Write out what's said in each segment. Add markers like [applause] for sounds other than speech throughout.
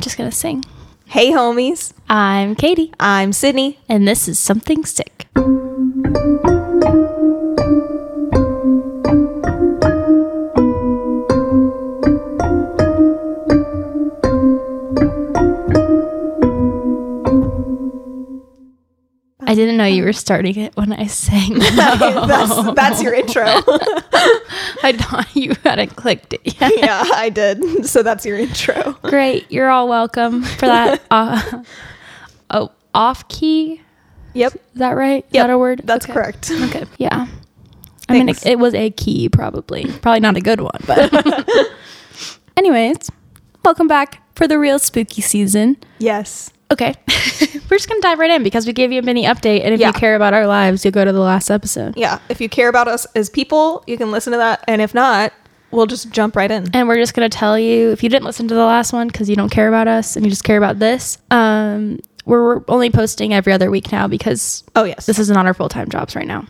Just gonna sing. Hey, homies. I'm Katie, I'm Sydney. and this is Something Sick. I didn't know you were starting it when I sang. [laughs] that's, that's your intro. [laughs] I thought you hadn't clicked it yet. [laughs] yeah, I did. So that's your intro. Great, you're all welcome for that. Uh, oh, off key. Yep. Is that right? Is Yep, that a word? That's Okay. correct. Okay. Yeah. I mean, it, it was a key, probably. Probably not a good one, but. Anyways, welcome back for the real spooky season. Yes. Okay. [laughs] We're just going to dive right in because we gave you a mini update. And if Yeah. you care about our lives, you'll go to the last episode. Yeah. If you care about us as people, you can listen to that. And if not, we'll just jump right in. And we're just going to tell you if you didn't listen to the last one because you don't care about us and you just care about this, um, we're only posting every other week now because Oh, yes. this isn't on our full time jobs right now.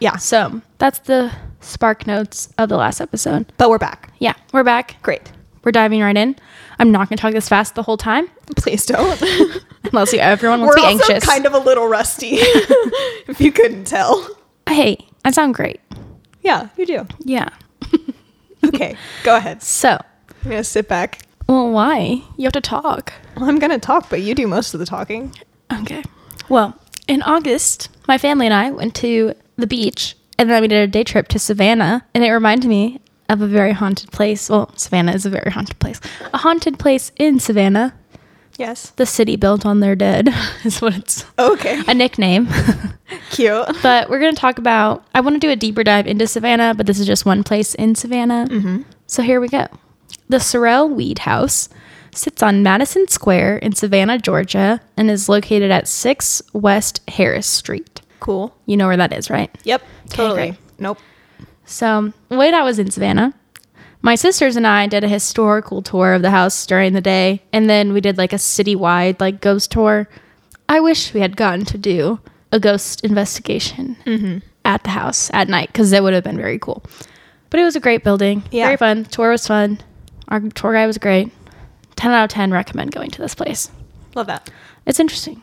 yeah. So that's the spark notes of the last episode. But we're back. Yeah, we're back. Great. We're diving right in. I'm not going to talk this fast the whole time Please don't. [laughs] unless you everyone wants to be also anxious. kind of a little rusty, [laughs] if you couldn't tell. hey, I sound great. Yeah, you do. Yeah. [laughs] Okay, go ahead. So, I'm going to sit back. well, why? You have to talk. Well, I'm going to talk, but you do most of the talking. Okay. Well, in August, my family and I went to the beach and then we did a day trip to Savannah and it reminded me of a very haunted place. Well, Savannah is a very haunted place. A haunted place in Savannah, Yes. the city built on their dead [laughs] is what it's Okay. a nickname. [laughs] Cute. but we're going to talk about I want to do a deeper dive into Savannah, but this is just one place in Savannah. Mm-hmm. So here we go. The Sorrel Weed House sits on Madison Square in Savannah, Georgia, and is located at 6 West Harris Street. Cool. You know where that is, right? Yep. Totally. great. Nope. So, when I was in Savannah, my sisters and I did a historical tour of the house during the day, and then we did like a citywide like ghost tour. I wish we had gotten to do a ghost investigation mm-hmm. at the house at night because that would have been very cool. But it was a great building, Yeah. very fun. Tour was fun. Our tour guide was great. Ten out of ten recommend going to this place. Love that. It's interesting.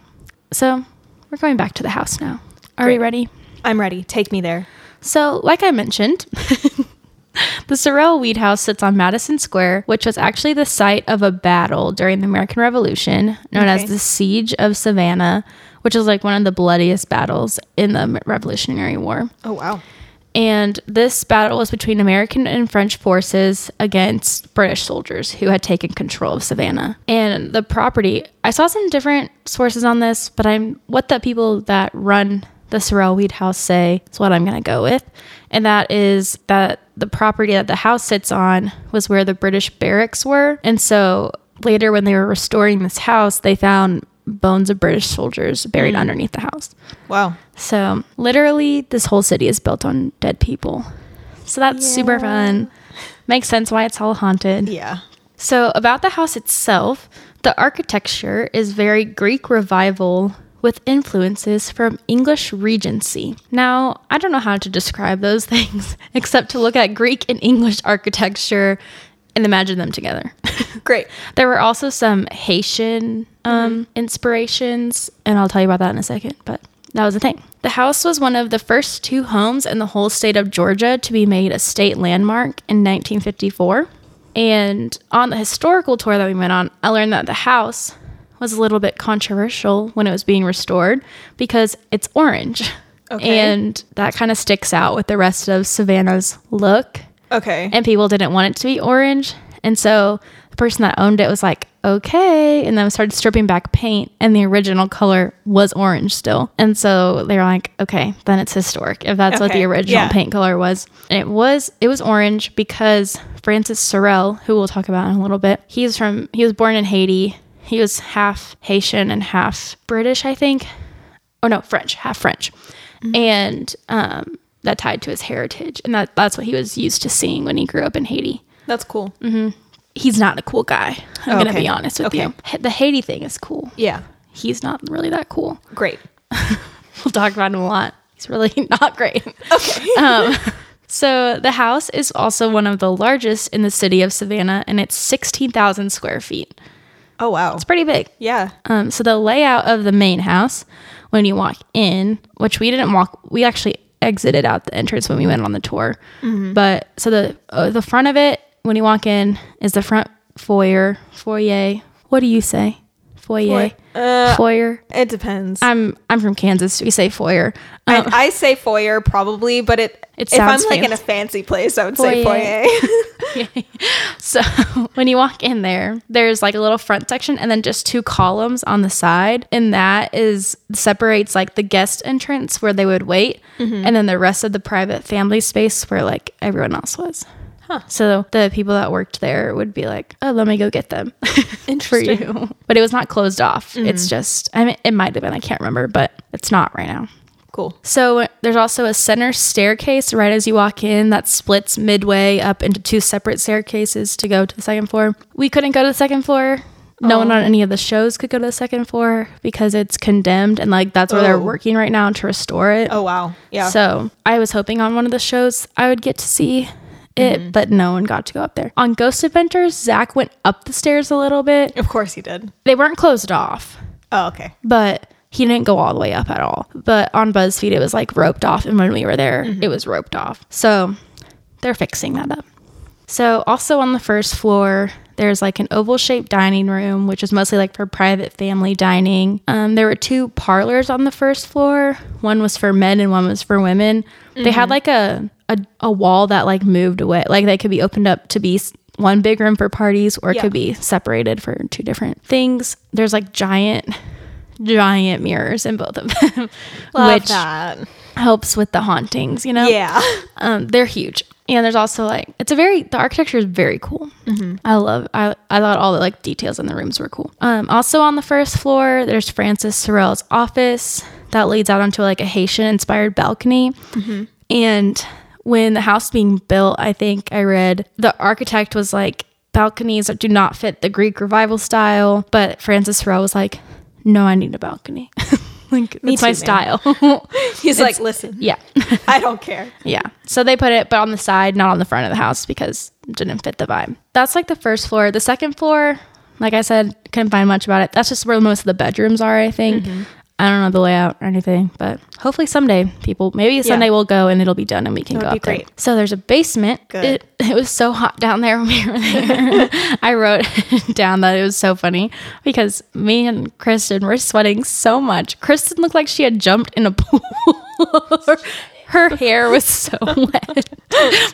So we're going back to the house now. Are you Great. ready? I'm ready. Take me there. So, like I mentioned, [laughs] the Sorrel Weed House sits on Madison Square, which was actually the site of a battle during the American Revolution known Okay. as the Siege of Savannah, which is like one of the bloodiest battles in the Revolutionary War. Oh, wow. And this battle was between American and French forces against British soldiers who had taken control of Savannah. And the property, I saw some different sources on this, but I'm what the people that run the Sorrel Weed House say is what I'm going to go with. And that is that the property that the house sits on was where the British barracks were. And so later, when they were restoring this house, they found bones of British soldiers buried mm. underneath the house. Wow. So literally, this whole city is built on dead people. So that's super fun. Makes sense why it's all haunted. Yeah. So about the house itself, the architecture is very Greek revival with influences from English Regency. Now, I don't know how to describe those [laughs] things except to look at Greek and English architecture and imagine them together. [laughs] Great. There were also some Haitian um, inspirations, and I'll tell you about that in a second, but that was the thing. The house was one of the first two homes in the whole state of Georgia to be made a state landmark in 1954. And on the historical tour that we went on, I learned that the house was a little bit controversial when it was being restored because it's orange. Okay. And that kind of sticks out with the rest of Savannah's look Okay. and people didn't want it to be orange. And so the person that owned it was like, okay. And then started stripping back paint, and the original color was orange still. And so they were like, okay, then it's historic if that's what the original yeah. paint color was. And it was it was orange because Francis Sorrel, who we'll talk about in a little bit, he's from he was born in Haiti. He was half Haitian and half British, I think. Oh no, French, half French. And um that tied to his heritage. And that, that's what he was used to seeing when he grew up in Haiti That's cool. he's not a cool guy. I'm gonna be honest with Okay. you. The Haiti thing is cool. Yeah. He's not really that cool. Great. [laughs] We'll talk about him a lot. He's really [laughs] not great. Okay. [laughs] Um, so the house is also one of the largest in the city of Savannah, and it's 16,000 square feet. Oh wow. It's pretty big. Yeah. Um, so the layout of the main house when you walk in, which we didn't walk, we actually exited out the entrance when we went on the tour. But so the uh, the front of it when you walk in is the front foyer, foyer. What do you say? Foyer. Uh, foyer. it depends. I'm I'm from Kansas. We say foyer. Um, I, I say foyer probably, but it, It if I'm sounds like in a fancy. fancy place, I would say Foyer. foyer. [laughs] [laughs] So [laughs] when you walk in there, there's like a little front section and then just two columns on the side. And that is separates like the guest entrance where they would wait and then the rest of the private family space where like everyone else was. Huh. So the people that worked there would be like, "Oh, let me go get them [laughs] for you." But it was not closed off. It's mm-hmm. just, I mean, it might have been. I can't remember, but it's not right now. cool. So there's also a center staircase right as you walk in that splits midway up into two separate staircases to go to the second floor. We couldn't go to the second floor. No one oh. on any of the shows could go to the second floor because it's condemned and like that's where they're Oh. working right now to restore it. Oh wow. Yeah. So I was hoping on one of the shows I would get to see it, Mm-hmm. but no one got to go up there. On Ghost Adventures, Zach went up the stairs a little bit. of course he did. They weren't closed off Oh okay. but he didn't go all the way up at all. But on BuzzFeed, it was like roped off, and when we were there, it was roped off. So they're fixing that up. So also on the first floor, there's like an oval shaped dining room, which is mostly like for private family dining. Um, there were two parlors on the first floor. One was for men and one was for women. They had like a, a a wall that like moved away, like they could be opened up to be one big room for parties, or it Yeah. could be separated for two different things. There's like giant giant mirrors in both of [laughs] them, which that. helps with the hauntings, you know? Yeah. [laughs] Um, they're huge. And there's also like, it's a very, the architecture is very cool. I love, I, I thought all the like details in the rooms were cool. Um, also on the first floor, there's Francis Sorrel's office that leads out onto like a Haitian inspired balcony. And when the house being built, I think I read the architect was like, balconies do not fit the Greek revival style. But Francis Sorrel was like, no, I need a balcony. [laughs] like, it's my too, man. style. [laughs] He's like, listen, yeah. [laughs] I don't care. Yeah. So they put it, but on the side, not on the front of the house because it didn't fit the vibe. That's like the first floor. The second floor, like I said, couldn't find much about it. That's just where most of the bedrooms are, I think. Mm-hmm. I don't know the layout or anything, but hopefully someday people, maybe someday we'll go and it'll be done and we can That go would up be there. great. So there's a basement. Good. It, it was so hot down there when we were there. [laughs] I wrote [laughs] down that it was so funny because me and Kristen were sweating so much. Kristen looked like she had jumped in a [laughs] pool. [laughs] Her hair was so [laughs] wet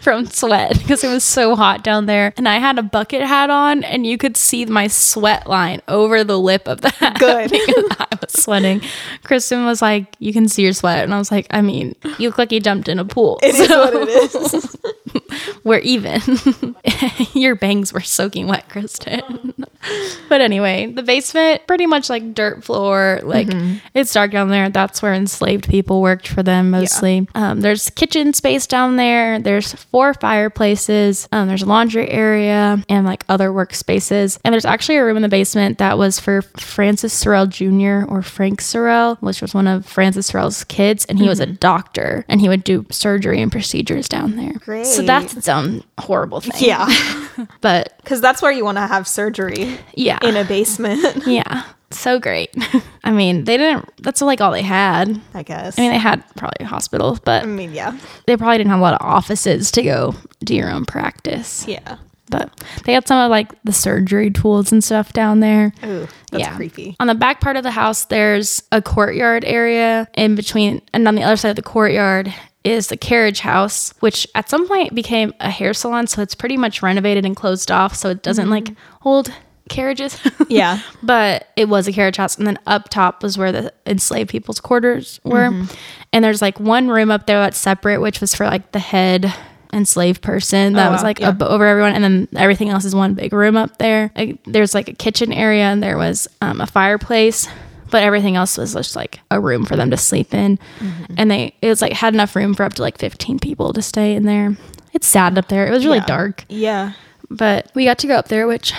from sweat because it was so hot down there. And I had a bucket hat on, and you could see my sweat line over the lip of the hat. Good. [laughs] I was sweating. Kristen was like, You can see your sweat. And I was like, I mean, you look like you jumped in a pool. It is what it is. We're even. [laughs] Your bangs were soaking wet, Kristen. but anyway, the basement, pretty much like dirt floor. Like it's dark down there. That's where enslaved people worked for them mostly. Um, there's kitchen space down there. There's four fireplaces. Um, there's a laundry area and like other workspaces. And there's actually a room in the basement that was for Francis Sorrel Jr. or Frank Sorrel, which was one of Francis Sorrel's kids. And he was a doctor and he would do surgery and procedures down there. Great. So that's its own horrible thing. yeah. [laughs] But [laughs] Because that's where you want to have surgery yeah. in a basement, [laughs] yeah. So great. I mean, they didn't, that's like all they had. I guess. I mean, they had probably hospitals, but I mean, yeah. they probably didn't have a lot of offices to go do your own practice. Yeah. But they had some of like the surgery tools and stuff down there. Ooh, that's creepy. On the back part of the house, there's a courtyard area in between, and on the other side of the courtyard is the carriage house, which at some point became a hair salon. So it's pretty much renovated and closed off, so it doesn't like hold carriages. [laughs] Yeah. but it was a carriage house, and then up top was where the enslaved people's quarters were. And there's like one room up there that's separate, which was for like the head enslaved person that Oh, was like Yeah. ab- over everyone and then everything else is one big room up there Like, there's like a kitchen area and there was um, a fireplace but everything else was just like a room for them to sleep in Mm-hmm. and they it was like had enough room for up to like 15 people to stay in there it's sad up there it was really Yeah. dark Yeah. but we got to go up there which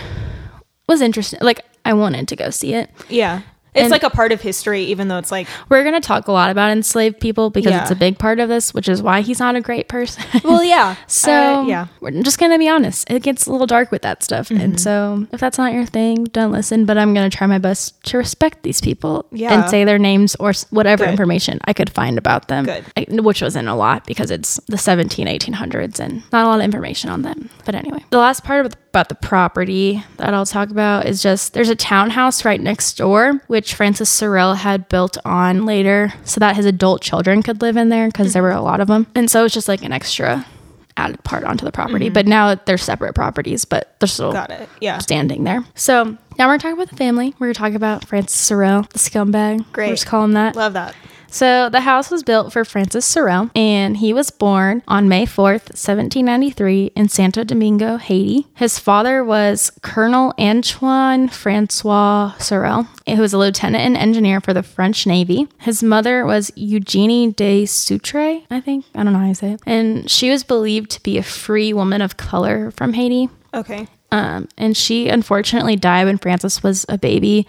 was interesting like i wanted to go see it Yeah. It's And- like a part of history, even though it's like, We're going to talk a lot about enslaved people because Yeah. it's a big part of this, which is why he's not a great person. well, yeah. [laughs] So Uh, yeah. we're just gonna be honest. It gets a little dark with that stuff, Mm-hmm. and so if that's not your thing, don't listen. But I'm gonna try my best to respect these people Yeah. and say their names or whatever Good. information I could find about them. Good. I- which wasn't a lot because it's the 17, 1800s and not a lot of information on them. But anyway, the last part of- about the property that I'll talk about is just there's a townhouse right next door, which Francis Sorrel had built on later so that his adult children could live in there because there were a lot of them. And so it's just like an extra added part onto the property. Mm-hmm. But now they're separate properties, but they're still Got it. Yeah. standing there. So now we're talking about the family. We're talking about Francis Sorrel, the scumbag. Great. We'll just call him that. Love that. So the house was built for Francis Sorrel, and he was born on May 4th, 1793, in Santo Domingo, Haiti. His father was Colonel Antoine Francois Sorrel, who was a lieutenant and engineer for the French Navy. His mother was Eugenie de Sutre, I think. I don't know how you say it. And she was believed to be a free woman of color from Haiti. Okay. Um, and she unfortunately died when Francis was a baby.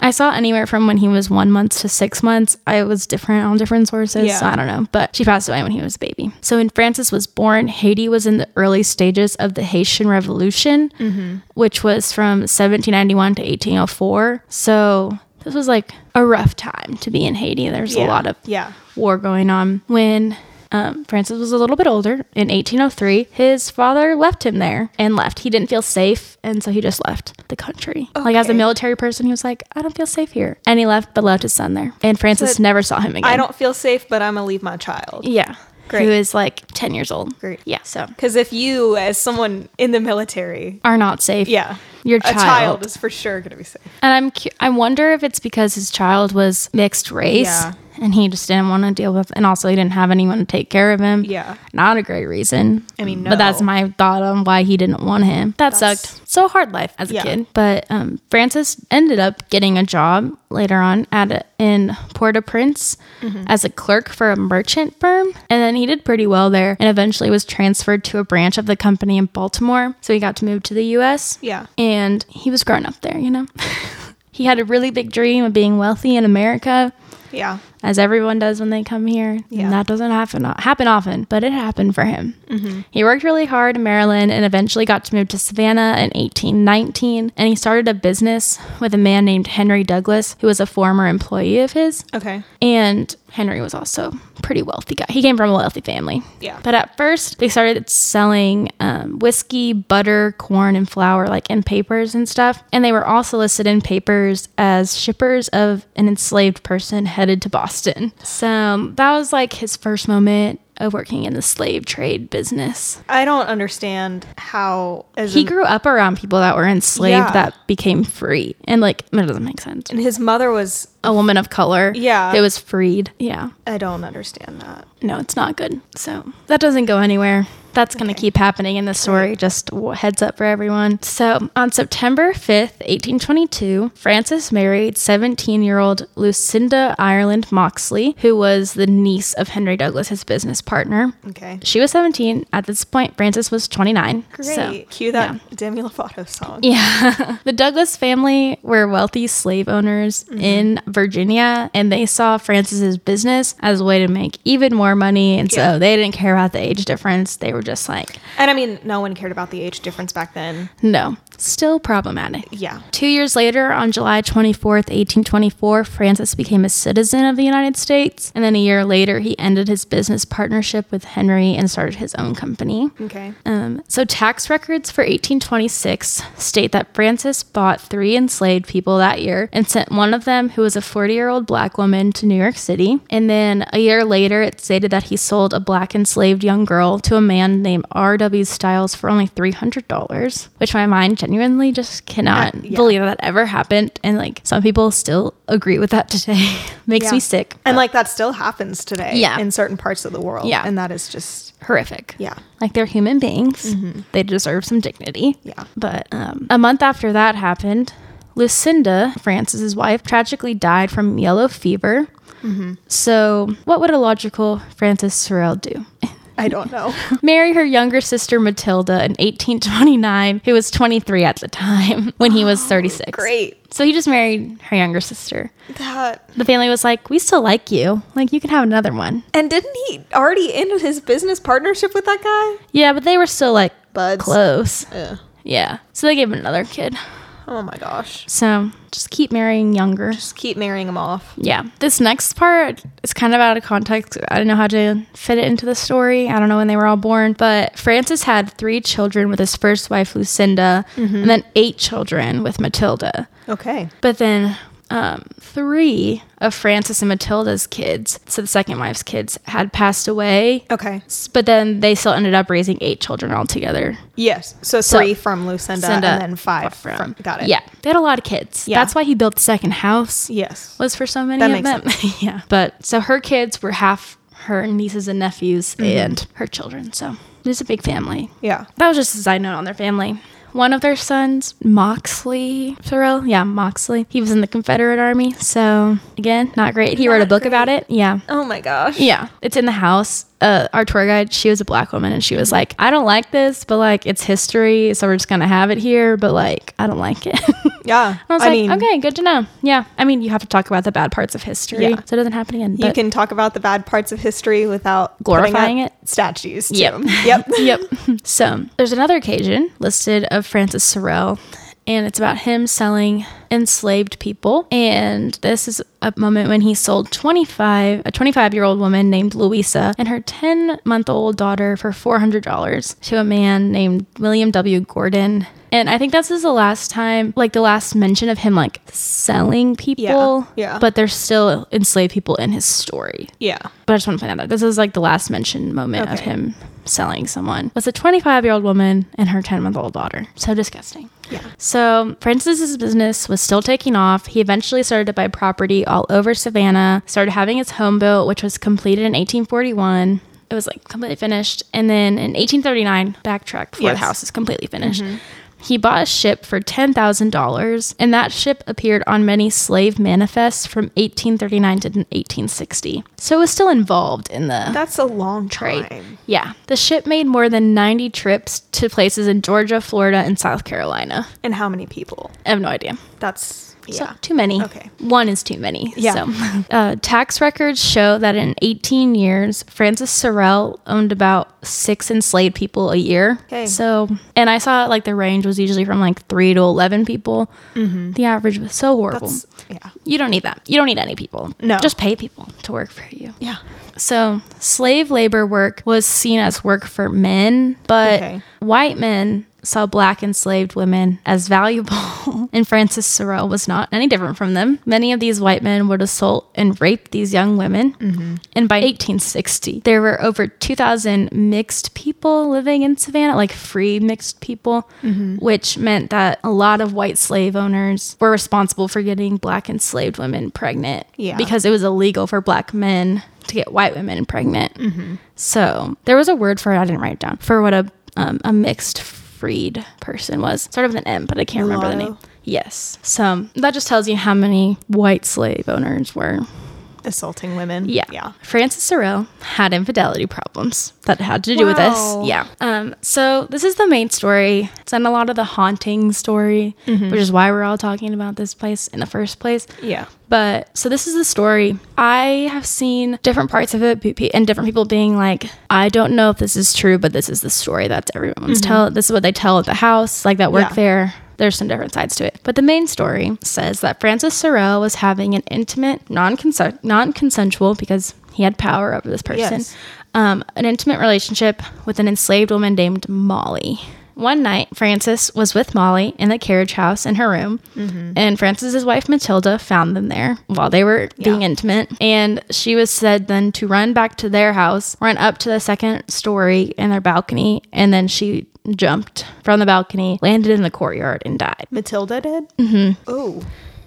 I saw anywhere from when he was one month to six months. I was different on different sources. Yeah. So I don't know. But she passed away when he was a baby. So when Francis was born, Haiti was in the early stages of the Haitian Revolution, which was from 1791 to 1804. So this was like a rough time to be in Haiti. There's a lot of Yeah. war going on. When um, Francis was a little bit older in 1803, his father left him there and left. He didn't feel safe, and so he just left the country. Like as a military person, he was like, "I don't feel safe here," and he left, but left his son there. And Francis So never saw him again. I don't feel safe, but I'm going to leave my child. Yeah, Great. Who is like 10 years old. Great. Yeah, so Because if you, as someone in the military, are not safe. yeah, Your a child. child is for sure going to be safe. And I'm cu- I wonder if it's because his child was mixed race Yeah. And he just didn't want to deal with and also he didn't have anyone to take care of him. Yeah. Not a great reason. I mean, But that's my thought on why he didn't want him. That That's- sucked. So hard life as a kid. But um, Francis ended up getting a job later on at a, in Port-au-Prince Mm-hmm. as a clerk for a merchant firm. And then he did pretty well there and eventually was transferred to a branch of the company in Baltimore. So he got to move to the US Yeah. and he was growing up there, you know. [laughs] he had a really big dream of being wealthy in America, Yeah. As everyone does when they come here. Yeah. And that doesn't happen happen often, but it happened for him. Mm-hmm. He worked really hard in Maryland and eventually got to move to Savannah in 1819. And he started a business with a man named Henry Douglas, who was a former employee of his. Okay. And Henry was also pretty wealthy guy. He came from a wealthy family. Yeah. But at first, they started selling um, whiskey, butter, corn, and flour, like in papers and stuff. And they were also listed in papers as shippers of an enslaved person headed to Boston. So that was like his first moment of working in the slave trade business. I don't understand how, He grew up around people that were enslaved Yeah. that became free. And like, that doesn't make sense. and his mother was, A woman of color. Yeah. it was freed. Yeah. I don't understand that. no, it's not good. So that doesn't go anywhere. That's going to keep happening in the story. Just heads up for everyone. So on September 5th, 1822, Francis married 17 year old Lucinda Ireland Moxley, who was the niece of Henry Douglas, his business partner. Okay. She was 17. At this point, Francis was 29. Great. So, Cue that Demi Lovato song. yeah. [laughs] the Douglas family were wealthy slave owners Mm-hmm. in Virginia, and they saw Francis's business as a way to make even more money. And so they didn't care about the age difference. They were just like, And I mean, no one cared about the age difference back then. no, still problematic. Yeah. Two years later, on July 24th, 1824, Francis became a citizen of the United States. And then a year later, he ended his business partnership with Henry and started his own company. Okay. Um, so, tax records for 1826 state that Francis bought three enslaved people that year and sent one of them, who was a 40 year old black woman, to New York City. And then a year later, it stated that he sold a black enslaved young girl to a man named R.W. Styles for only $300, which my mind genuinely just cannot Uh, yeah. believe that ever happened. And like some people still agree with that today. [laughs] Makes Yeah. me sick. And like that still happens today Yeah. in certain parts of the world. Yeah. And that is just, horrific. yeah. Like they're human beings. They deserve some dignity. Yeah. But um, a month after that happened, Lucinda, Francis's wife, tragically died from yellow fever. So, what would a logical Francis Sorrel do? I don't know. [laughs] marry her younger sister Matilda in 1829, who was 23 at the time when he was 36. Great. So he just married her younger sister. That. The family was like, "We still like you. Like you can have another one." And didn't he already end his business partnership with that guy? Yeah, but they were still like Buds. close. Yeah. Yeah. So they gave him another kid. Oh my gosh. So just keep marrying younger. Just keep marrying them off. Yeah. This next part is kind of out of context. I don't know how to fit it into the story. I don't know when they were all born, but Francis had three children with his first wife, Lucinda, mm-hmm. and then eight children with Matilda. Okay. But then um, three of Francis and Matilda's kids, so the second wife's kids, had passed away. Okay. S- But then they still ended up raising eight children altogether. Yes. So So- three from Lucinda, Lucinda and then five from, Got it. Yeah, they had a lot of kids. Yeah. That's why he built the second house. Yes. Was for so many That of makes them. [laughs] yeah. But so her kids were half her nieces and nephews Mm-hmm. and her children. So it is a big family. Yeah. That was just a side note on their family. One of their sons, Moxley Sorrel, yeah, Moxley. He was in the Confederate Army, so again, not great. He wrote a book great. about it. Yeah, Oh my gosh. yeah, it's in the house. Uh, our tour guide, she was a black woman, and she was like, "I don't like this, but like it's history, so we're just gonna have it here." But like, I don't like it. [laughs] Yeah. I was like, okay, good to know. Yeah, I mean, you have to talk about the bad parts of history, Yeah. so it doesn't happen again. You can talk about the bad parts of history without Glorifying it? Statues. Too. Yep. Yep. [laughs] yep. [laughs] So there's another occasion listed of Francis Sorrel, and it's about him selling enslaved people. And this is a moment when he sold 25, a 25 year old woman named Louisa and her 10 month old daughter for $400 to a man named William W. Gordon. And I think this is the last time, like the last mention of him like selling people. yeah. yeah. But there's still enslaved people in his story. Yeah. But I just want to point out that this is like the last mentioned moment of him selling someone was a 25 year old woman and her 10 month old daughter. So disgusting. Yeah. So Francis's business was still taking off. He eventually started to buy property all over Savannah, started having his home built, which was completed in 1841. It was like completely finished. And then in 1839, backtrack before Yes. the house is completely finished. Mm-hmm. He bought a ship for $10,000, and that ship appeared on many slave manifests from 1839 to 1860. So it was still involved in the That's a long trade. time. Yeah. The ship made more than 90 trips to places in Georgia, Florida, and South Carolina. And how many people? I have no idea. That's So, yeah. too many. Okay. One is too many. Yeah. So, [laughs] uh, tax records show that in 18 years, Francis Sorrel owned about six enslaved people a year. Okay. So, and I saw like the range was usually from like three to 11 people. The average was so horrible. That's yeah. you don't need that. You don't need any people. No. Just pay people to work for you. Yeah. So, slave labor work was seen as work for men, but Okay. white men saw black enslaved women as valuable. [laughs] and Francis Sorrel was not any different from them. Many of these white men would assault and rape these young women. Mm-hmm. And by 1860, there were over 2,000 mixed people living in Savannah, like free mixed people, mm-hmm. which meant that a lot of white slave owners were responsible for getting black enslaved women pregnant Yeah. because it was illegal for black men to get white women pregnant. Mm-hmm. So there was a word for it. I didn't write it down for what a um, a mixed freed person was. Sort of an M, but I can't remember the name. Yes. So that just tells you how many white slave owners were. Assaulting women. Yeah. Yeah. Francis Sorrel had infidelity problems that had to do with this. Yeah. Um, so this is the main story. It's in a lot of the haunting story, which is why we're all talking about this place in the first place. Yeah. But so this is the story. I have seen different parts of it and different people being like, I don't know if this is true, but this is the story that everyone's tell. This is what they tell at the house, like that work Yeah. there. There's some different sides to it. But the main story says that Francis Sorrel was having an intimate, non-consent, non-consensual, because he had power over this person, Yes. um, an intimate relationship with an enslaved woman named Molly. One night, Francis was with Molly in the carriage house in her room, and Francis's wife Matilda found them there while they were being Yeah. intimate. And she was said then to run back to their house, run up to the second story in their balcony, and then she jumped from the balcony, landed in the courtyard, and died. Matilda did? Mm-hmm. Oh.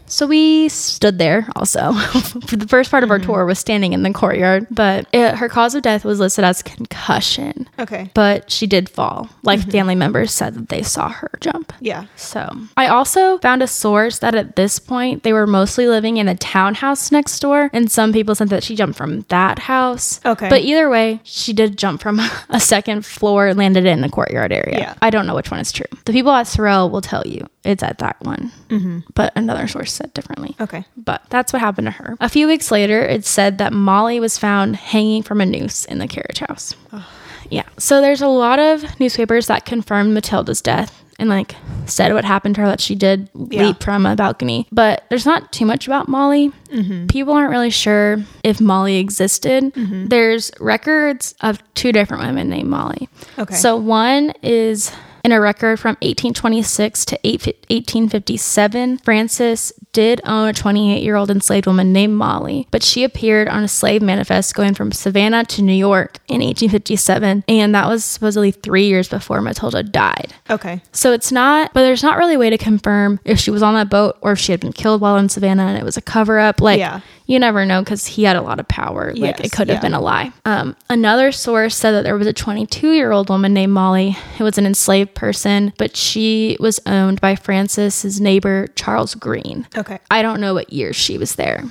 So we stood there also for [laughs] the first part of our tour was standing in the courtyard, but it, her cause of death was listed as concussion. Okay. But she did fall. Like family members said that they saw her jump. Yeah. So I also found a source that at this point they were mostly living in the townhouse next door, and some people said that she jumped from that house. Okay. But either way, she did jump from [laughs] a second floor, landed in the courtyard area. Yeah. I don't know which one is true. The people at Sorrel will tell you it's at that one, mm-hmm. but another source said differently. Okay. But that's what happened to her. A few weeks later, it said that Molly was found hanging from a noose in the carriage house. Yeah. So there's a lot of newspapers that confirmed Matilda's death and like said what happened to her that she did Yeah. leap from a balcony. But there's not too much about Molly. Mm-hmm. People aren't really sure if Molly existed. Mm-hmm. There's records of two different women named Molly. Okay. So one is in a record from 1826 to 1857. Francis did own a 28 year old enslaved woman named Molly, but she appeared on a slave manifest going from Savannah to New York in 1857, and that was supposedly three years before Matilda died. Okay. So it's not, but there's not really a way to confirm if she was on that boat or if she had been killed while in Savannah and it was a cover up. Like, Yeah. you never know because he had a lot of power. Like, Yes, it could have yeah. been a lie. Um, another source said that there was a 22 year old woman named Molly who was an enslaved person, but she was owned by Francis's neighbor, Charles Green. Okay. I don't know what year she was there.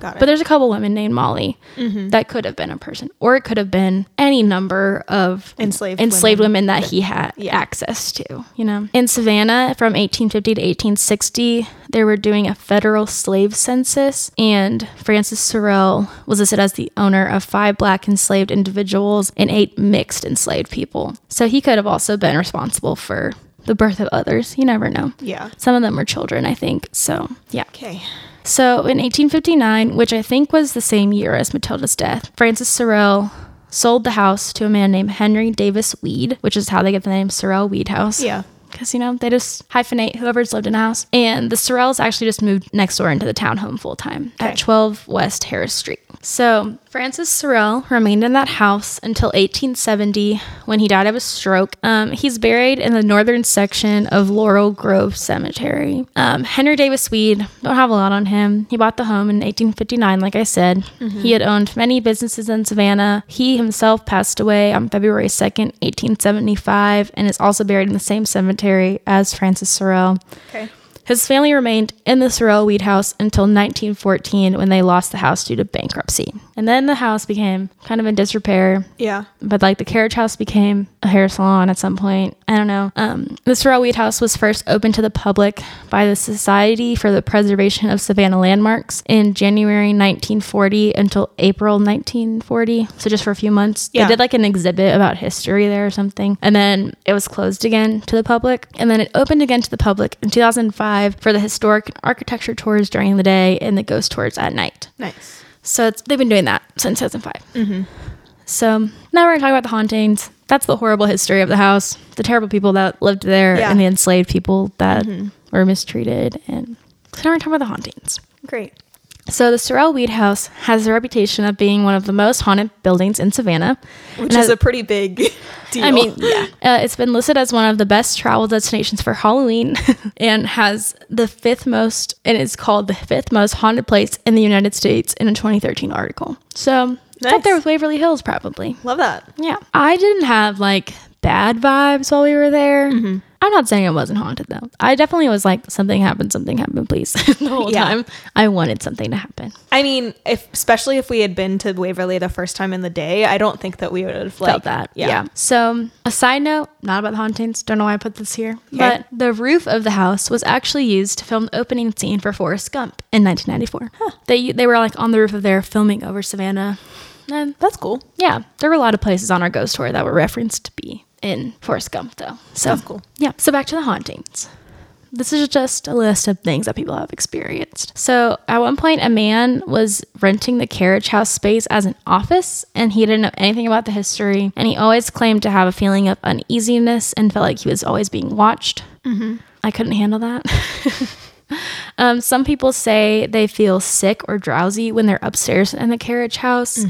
Got it. But there's a couple women named Molly mm-hmm. that could have been a person, or it could have been any number of Enslaved enslaved women. women, that he had Yeah. access to. You know, mm-hmm. in Savannah from 1850 to 1860, they were doing a federal slave census, and Francis Sorrel was listed as the owner of five black enslaved individuals and eight mixed enslaved people. So he could have also been responsible for the birth of others. You never know. yeah. Some of them were children, I think. So, yeah. Okay. So in 1859, which I think was the same year as Matilda's death, Francis Sorrel sold the house to a man named Henry Davis Weed, which is how they get the name Sorrel Weed House. Yeah. Because, you know, they just hyphenate whoever's lived in a house. And the Sorrels actually just moved next door into the townhome full time Okay. at 12 West Harris Street. So Francis Sorrel remained in that house until 1870 when he died of a stroke. Um, he's buried in the northern section of Laurel Grove Cemetery. Um, Henry Davis Weed, don't have a lot on him. He bought the home in 1859, like I said. He had owned many businesses in Savannah. He himself passed away on February 2nd, 1875, and is also buried in the same cemetery as Francis Sorrel. Okay. His family remained in the Sorrel Weed House until 1914 when they lost the house due to bankruptcy. And then the house became kind of in disrepair, Yeah. but like the carriage house became a hair salon at some point. I don't know. Um, the Sorrel Weed House was first opened to the public by the Society for the Preservation of Savannah Landmarks in January 1940 until April 1940. So just for a few months. Yeah. They did like an exhibit about history there or something. And then it was closed again to the public. And then it opened again to the public in 2005 for the historic and architecture tours during the day and the ghost tours at night. Nice. So it's, they've been doing that since 2005. Mm-hmm. So now we're going to talk about the hauntings. That's the horrible history of the house, the terrible people that lived there, Yeah. and the enslaved people that mm-hmm. were mistreated. And so now we're going to talk about the hauntings. Great. So the Sorrel Weed House has a reputation of being one of the most haunted buildings in Savannah. Which is has- a pretty big [laughs] deal. I mean, yeah. Uh, it's been listed as one of the best travel destinations for Halloween [laughs] and has the fifth most, and it's called the fifth most haunted place in the United States in a 2013 article. So, it's up there with Waverly Hills, probably. love that. Yeah. I didn't have like bad vibes while we were there. Mm-hmm. I'm not saying it wasn't haunted though. I definitely was like, something happened, something happened, please. [laughs] the whole Yeah. time. I wanted something to happen. I mean, if especially if we had been to Waverly the first time in the day, I don't think that we would have like felt that. Yeah. So, a side note, not about the hauntings. Don't know why I put this here, Okay. but the roof of the house was actually used to film the opening scene for Forrest Gump in 1994. They they were like on the roof of there filming over Savannah, and That's cool. yeah, there were a lot of places on our ghost tour that were referenced to be in Forrest Gump, though. So That's cool. Yeah. So back to the hauntings. This is just a list of things that people have experienced. So, at one point, a man was renting the carriage house space as an office, and he didn't know anything about the history. And he always claimed to have a feeling of uneasiness and felt like he was always being watched. I couldn't handle that. [laughs] um, some people say they feel sick or drowsy when they're upstairs in the carriage house.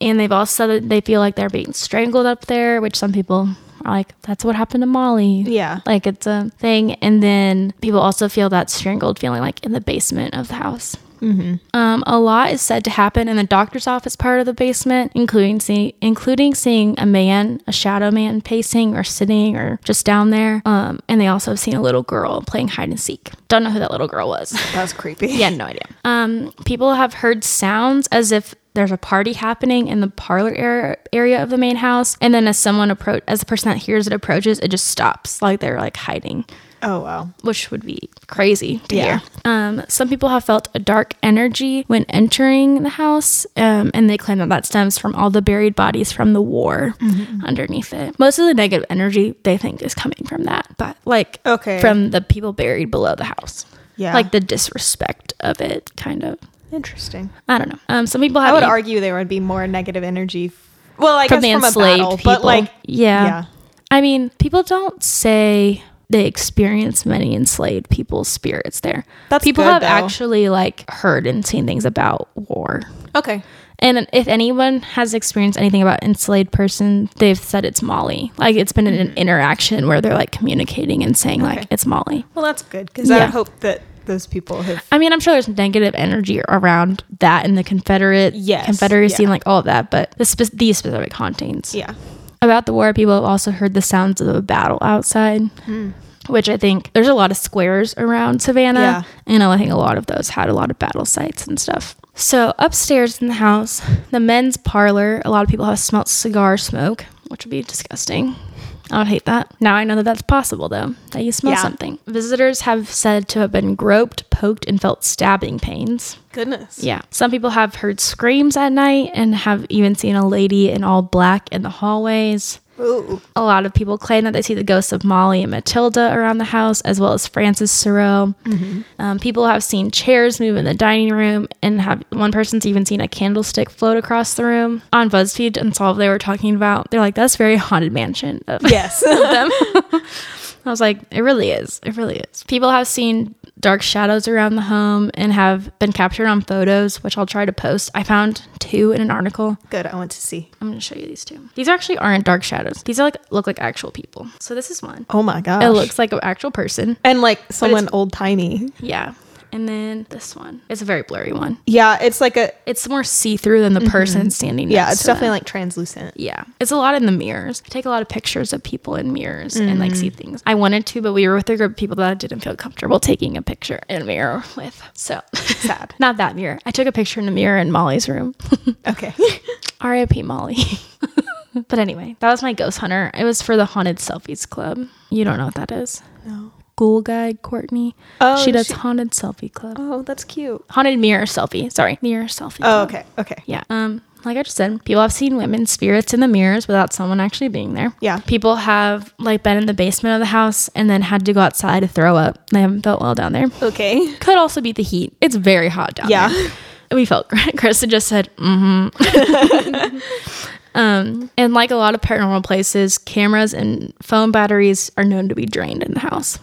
And they've also said that they feel like they're being strangled up there, which some people like, that's what happened to Molly. Yeah. Like it's a thing. And then people also feel that strangled feeling like in the basement of the house. Um, a lot is said to happen in the doctor's office part of the basement, including see, including seeing a man, a shadow man, pacing or sitting or just down there. Um, and they also have seen a little girl playing hide and seek. Don't know who that little girl was. That's creepy. yeah, no idea. Um, people have heard sounds as if there's a party happening in the parlor area, of the main house, and then as someone approach, as the person that hears it approaches, it just stops, like they're like hiding Oh wow. which would be crazy to Yeah. hear. Um, some people have felt a dark energy when entering the house, um, and they claim that that stems from all the buried bodies from the war Mm-hmm. underneath it. Most of the negative energy they think is coming from that, but like Okay. from the people buried below the house. Yeah. like the disrespect of it, kind of. Interesting. I don't know. Um, some people have. I would e- argue there would be more negative energy. Well, I from guess the from a enslaved battle, people. but like yeah. yeah. I mean, people don't say they experience many enslaved people's spirits there. That's people good, have though. actually like heard and seen things about war. Okay. And if anyone has experienced anything about enslaved person, they've said it's Molly. Like it's been an interaction where they're like communicating and saying like it's Molly. Well, that's good because I hope that those people have. I mean, I'm sure there's negative energy around that in the Confederate Yes, Confederacy yeah. and like all of that, but the spe- these specific hauntings. Yeah. About the war, people have also heard the sounds of a battle outside, hmm. which I think there's a lot of squares around Savannah. Yeah. And I think a lot of those had a lot of battle sites and stuff. So upstairs in the house, the men's parlor, a lot of people have smelt cigar smoke, which would be disgusting. I would hate that. Now I know that that's possible, though, that you smell Yeah. something. Visitors have said to have been groped, poked, and felt stabbing pains. Goodness. Yeah. Some people have heard screams at night and have even seen a lady in all black in the hallways. Ooh. A lot of people claim that they see the ghosts of Molly and Matilda around the house, as well as Francis Sorrel. Um, people have seen chairs move in the dining room, and have one person's even seen a candlestick float across the room. On BuzzFeed, And Unsolved, they were talking about. They're like, "That's very haunted mansion." Of Yes. [laughs] them. [laughs] I was like, it really is. It really is. People have seen dark shadows around the home and have been captured on photos, which I'll try to post. I found two in an article. Good. I want to see. I'm going to show you these two. These actually aren't dark shadows. These are like look like actual people. So this is one. Oh my gosh. It looks like an actual person. and like someone old timey. Yeah. And then this one. It's a very blurry one. Yeah. It's like a. It's more see through than the mm-hmm. person standing Yeah. It's to them. definitely like translucent. Yeah. It's a lot in the mirrors. I take a lot of pictures of people in mirrors and like see mm-hmm. things. I wanted to, but we were with a group of people that I didn't feel comfortable taking a picture in a mirror with. So [laughs] Sad. Not that mirror. I took a picture in a mirror in Molly's room. [laughs] Okay. [laughs] R.I.P. Molly. but anyway, that was my ghost hunter. It was for the Haunted Selfies Club. You don't know what that is. no. Ghoul Guide Courtney. Oh, she does she- Haunted Selfie Club. Oh, that's cute. Haunted Mirror Selfie. Sorry. Mirror Selfie Oh, Club. okay. Okay. Yeah. Um, like I just said, people have seen women's spirits in the mirrors without someone actually being there. Yeah. People have like been in the basement of the house and then had to go outside to throw up. They haven't felt well down there. Okay. Could also be the heat. It's very hot down Yeah. there. Yeah. [laughs] We felt great. [laughs] Kristen just said, mm-hmm. [laughs] um, and like a lot of paranormal places, cameras and phone batteries are known to be drained in the house.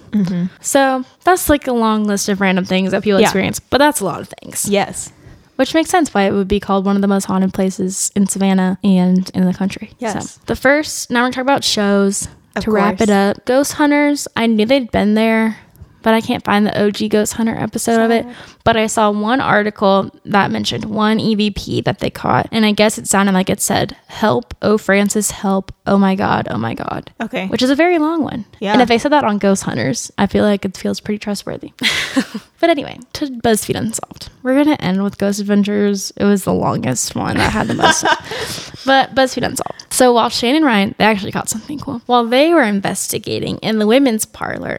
So that's like a long list of random things that people Yeah. experience, but that's a lot of things. Yes. Which makes sense why it would be called one of the most haunted places in Savannah and in the country. Yes. So the first, now we're talking about shows. Of to wrap it up, Ghost Hunters, I knew they'd been there, but I can't find the OG Ghost Hunter episode of it. But I saw one article that mentioned one EVP that they caught. And I guess it sounded like it said, Help, oh Francis, help, oh my God, oh my God. Okay. Which is a very long one. Yeah. And if they said that on Ghost Hunters, I feel like it feels pretty trustworthy. [laughs] but anyway, to BuzzFeed Unsolved. We're going to end with Ghost Adventures. It was the longest one that had the most. [laughs] but BuzzFeed Unsolved. So while Shane and Ryan, they actually caught something cool. While they were investigating in the women's parlor,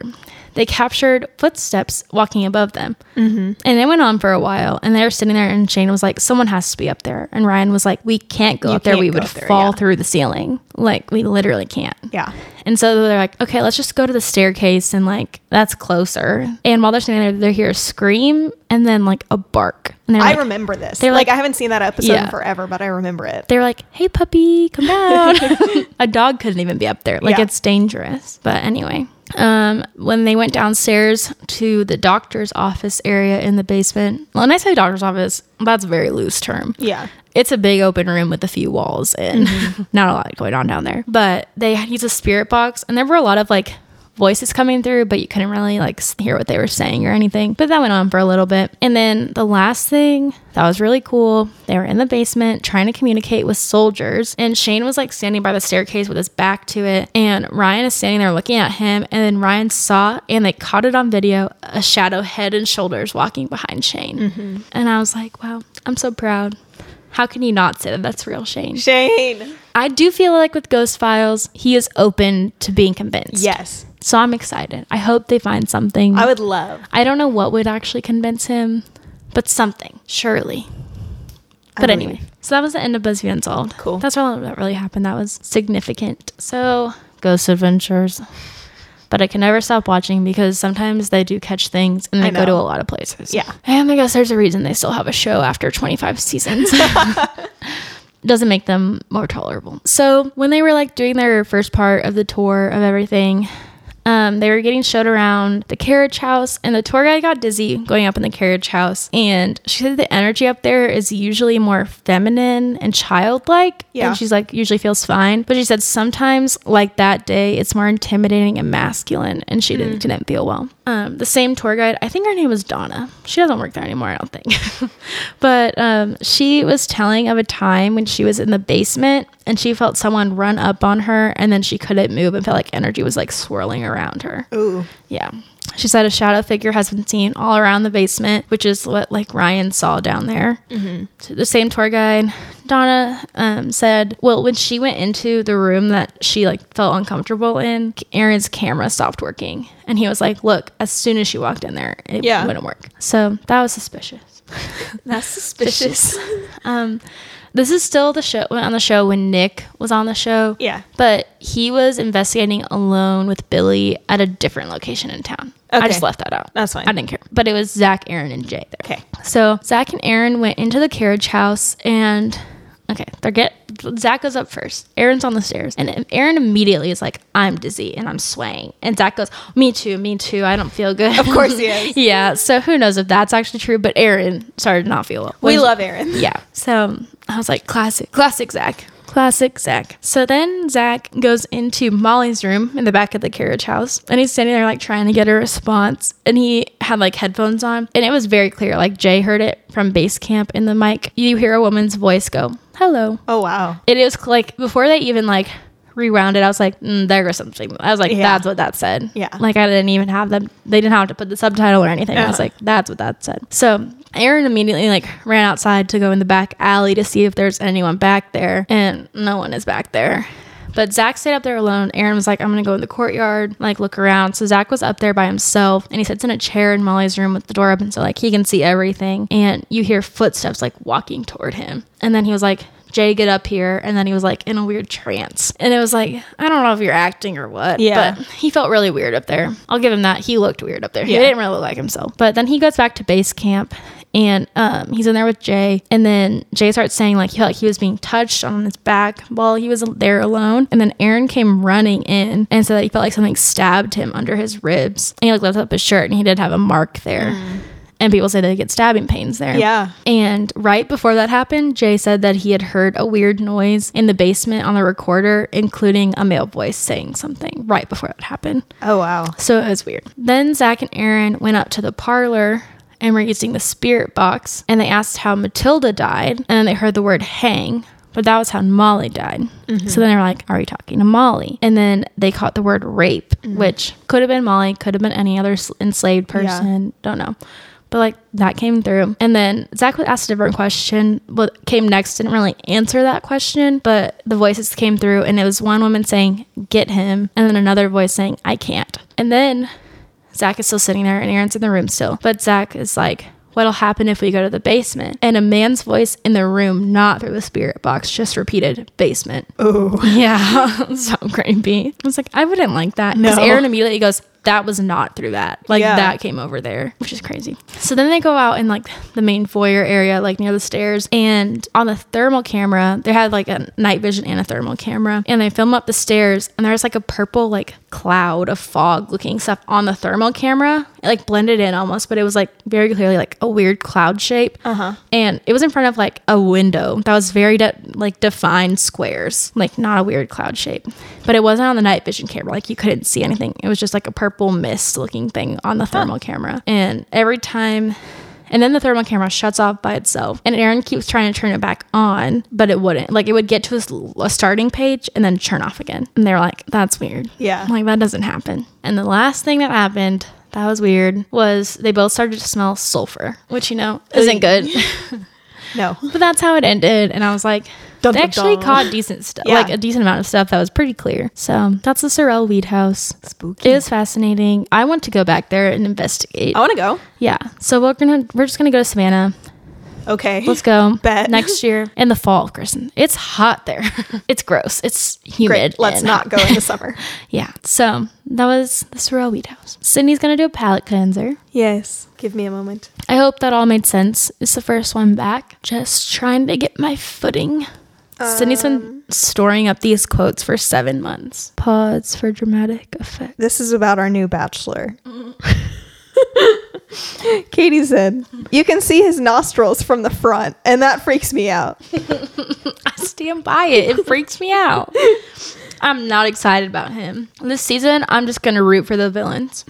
they captured footsteps walking above them. Mm-hmm. And it went on for a while. And they were sitting there, and Shane was like, Someone has to be up there. And Ryan was like, We can't go You up there. We would there, fall yeah. through the ceiling. Like, we literally can't. Yeah. And so they're like, okay, let's just go to the staircase and like that's closer. And while they're standing there, they hear a scream and then like a bark. And they're I like, remember this. they're like, like- I haven't seen that episode Yeah. in forever, but I remember it. they're like, hey puppy, come down. [laughs] [laughs] a dog couldn't even be up there. Like Yeah. it's dangerous. But anyway. Um, when they went downstairs to the doctor's office area in the basement, Well when I say doctor's office, that's a very loose term. Yeah. It's a big open room with a few walls and [laughs] not a lot going on down there. But they had used a spirit box, and there were a lot of like voices coming through, but you couldn't really like hear what they were saying or anything. But that went on for a little bit. And then the last thing that was really cool, they were in the basement trying to communicate with soldiers. And Shane was like standing by the staircase with his back to it. And Ryan is standing there looking at him. And then Ryan saw and they caught it on video a shadow head and shoulders walking behind Shane. Mm-hmm. And I was like, wow, I'm so proud. How can you not say that that's real Shane? Shane. I do feel like with Ghost Files, he is open to being convinced. Yes. So I'm excited. I hope they find something. I would love. I don't know what would actually convince him, but something, surely. But anyway, so that was the end of BuzzFeed Unsolved. Cool. That's all that really happened. That was significant. So, Ghost Adventures. But I can never stop watching because sometimes they do catch things and they go to a lot of places. Yeah. And I guess there's a reason they still have a show after 25 seasons. [laughs] doesn't make them more tolerable. So when they were like doing their first part of the tour of everything, um, they were getting showed around the carriage house, and the tour guide got dizzy going up in the carriage house. And she said the energy up there is usually more feminine and childlike. Yeah. And she's like, usually feels fine. But she said sometimes, like that day, it's more intimidating and masculine, and she didn't, didn't feel well. Um, the same tour guide, I think her name was Donna. She doesn't work there anymore, I don't think. [laughs] but um, she was telling of a time when she was in the basement and she felt someone run up on her and then she couldn't move and felt like energy was like swirling around her. Ooh. Yeah. She said a shadow figure has been seen all around the basement, which is what like Ryan saw down there. So the same tour guide, Donna, um, said, well, when she went into the room that she like felt uncomfortable in, Aaron's camera stopped working, and he was like, "Look, as soon as she walked in there, it Yeah. wouldn't work." So that was suspicious. [laughs] That's suspicious. [laughs] um, this is still the show on the show when Nick was on the show. Yeah. But he was investigating alone with Billy at a different location in town. I just left that out. That's fine. I didn't care. But it was Zak, Aaron, and Jay there. Okay. So Zak and Aaron went into the carriage house and okay, they're get Zak goes up first. Aaron's on the stairs. And Aaron immediately is like, I'm dizzy and I'm swaying. And Zak goes, Me too, me too. I don't feel good. Of course he [laughs] is. yeah. So who knows if that's actually true, but Aaron started to not feel well. We When- love Aaron. [laughs] yeah. So I was like, classic, classic Zak. Classic Zak. So then Zak goes into Molly's room in the back of the carriage house and he's standing there like trying to get a response. And he had like headphones on and it was very clear. Like Jay heard it from base camp in the mic. You hear a woman's voice go, hello. Oh wow. It is like before they even like rewound it, I was like, mm, there was something. I was like, Yeah. that's what that said. Yeah. Like I didn't even have them. They didn't have to put the subtitle or anything. I was like, that's what that said. So Aaron immediately like ran outside to go in the back alley to see if there's anyone back there, and no one is back there. But Zak stayed up there alone. Aaron was like, I'm gonna go in the courtyard, like look around. So Zak was up there by himself and he sits in a chair in Molly's room with the door open so like he can see everything. And you hear footsteps like walking toward him. And then he was like, Jay, get up here. And then he was like in a weird trance. And it was like, I don't know if you're acting or what. Yeah. But he felt really weird up there. I'll give him that. He looked weird up there. He didn't really look like himself. But then he goes back to base camp and um, he's in there with Jay. And then Jay starts saying like he felt like he was being touched on his back while he was there alone. And then Aaron came running in and said that he felt like something stabbed him under his ribs. And he like lifted up his shirt and he did have a mark there. And people say they get stabbing pains there. Yeah. And right before that happened, Jay said that he had heard a weird noise in the basement on the recorder, including a male voice saying something right before it happened. Oh wow. So it was weird. Then Zak and Aaron went up to the parlor and we were using the spirit box and they asked how Matilda died and then they heard the word hang. But that was how Molly died. Mm-hmm. So then they were like, Are we talking to Molly? And then they caught the word rape, mm-hmm. which could have been Molly, could have been any other enslaved person. Don't know. But like that came through. And then Zak was asked a different question. What came next didn't really answer that question, but the voices came through and it was one woman saying, Get him. And then another voice saying, I can't. And then Zak is still sitting there and Aaron's in the room still. But Zak is like, What'll happen if we go to the basement? And a man's voice in the room, not through the spirit box, just repeated basement. Ooh. [laughs] Yeah, [laughs] so creepy. I was like, I wouldn't like that. Because No. Aaron immediately goes, that was not through that. Like Yeah. that came over there, which is crazy. So then they go out in like the main foyer area, like near the stairs, and on the thermal camera, they had like a night vision and a thermal camera, and they film up the stairs, and there's like a purple like cloud of fog looking stuff on the thermal camera. It like blended in almost, but it was like very clearly like a weird cloud shape. Uh-huh. And it was in front of like a window that was very de- like defined squares, like not a weird cloud shape. But it wasn't on the night vision camera. Like you couldn't see anything. It was just like a purple mist looking thing on the thermal camera. And every time and then the thermal camera shuts off by itself. And Aaron keeps trying to turn it back on, but it wouldn't. Like it would get to a starting page and then turn off again. And they're like, that's weird. Yeah. Like that doesn't happen. And the last thing that happened that was weird was they both started to smell sulfur, which, you know, isn't good. [laughs] No. [laughs] but that's how it ended. And I was like, Dun, they dun, actually dun. caught decent stuff, Yeah. like a decent amount of stuff that was pretty clear. So that's the Sorrel Weed House. Spooky. It was fascinating. I want to go back there and investigate. I want to go. Yeah. So we're gonna we're just gonna go to Savannah. Okay. Let's go. [laughs] Bet. Next year in the fall, Kristen. It's hot there. [laughs] it's gross. It's humid. Great. Let's not go in the summer. [laughs] Yeah. So that was the Sorrel Weed House. Sydney's gonna do a palate cleanser. yes. Give me a moment. I hope that all made sense. It's the first one back. Just trying to get my footing. Sydney's been um, storing up these quotes for seven months. Pause for dramatic effect. This is about our new bachelor. [laughs] Katie said, You can see his nostrils from the front, and that freaks me out. [laughs] I stand by it. It freaks me out. [laughs] I'm not excited about him. This season, I'm just gonna root for the villains.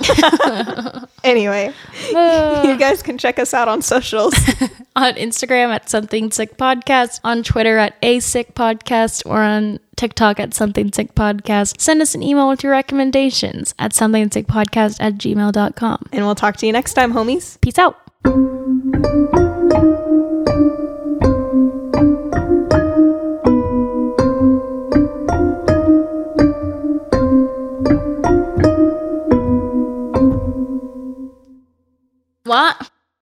[laughs] Anyway, [laughs] you guys can check us out on socials. [laughs] on Instagram at Something Sick Podcast, on Twitter at A Sick Podcast, or on TikTok at Something Sick Podcast. Send us an email with your recommendations at something sick podcast at gmail.com. and we'll talk to you next time, homies. Peace out. What?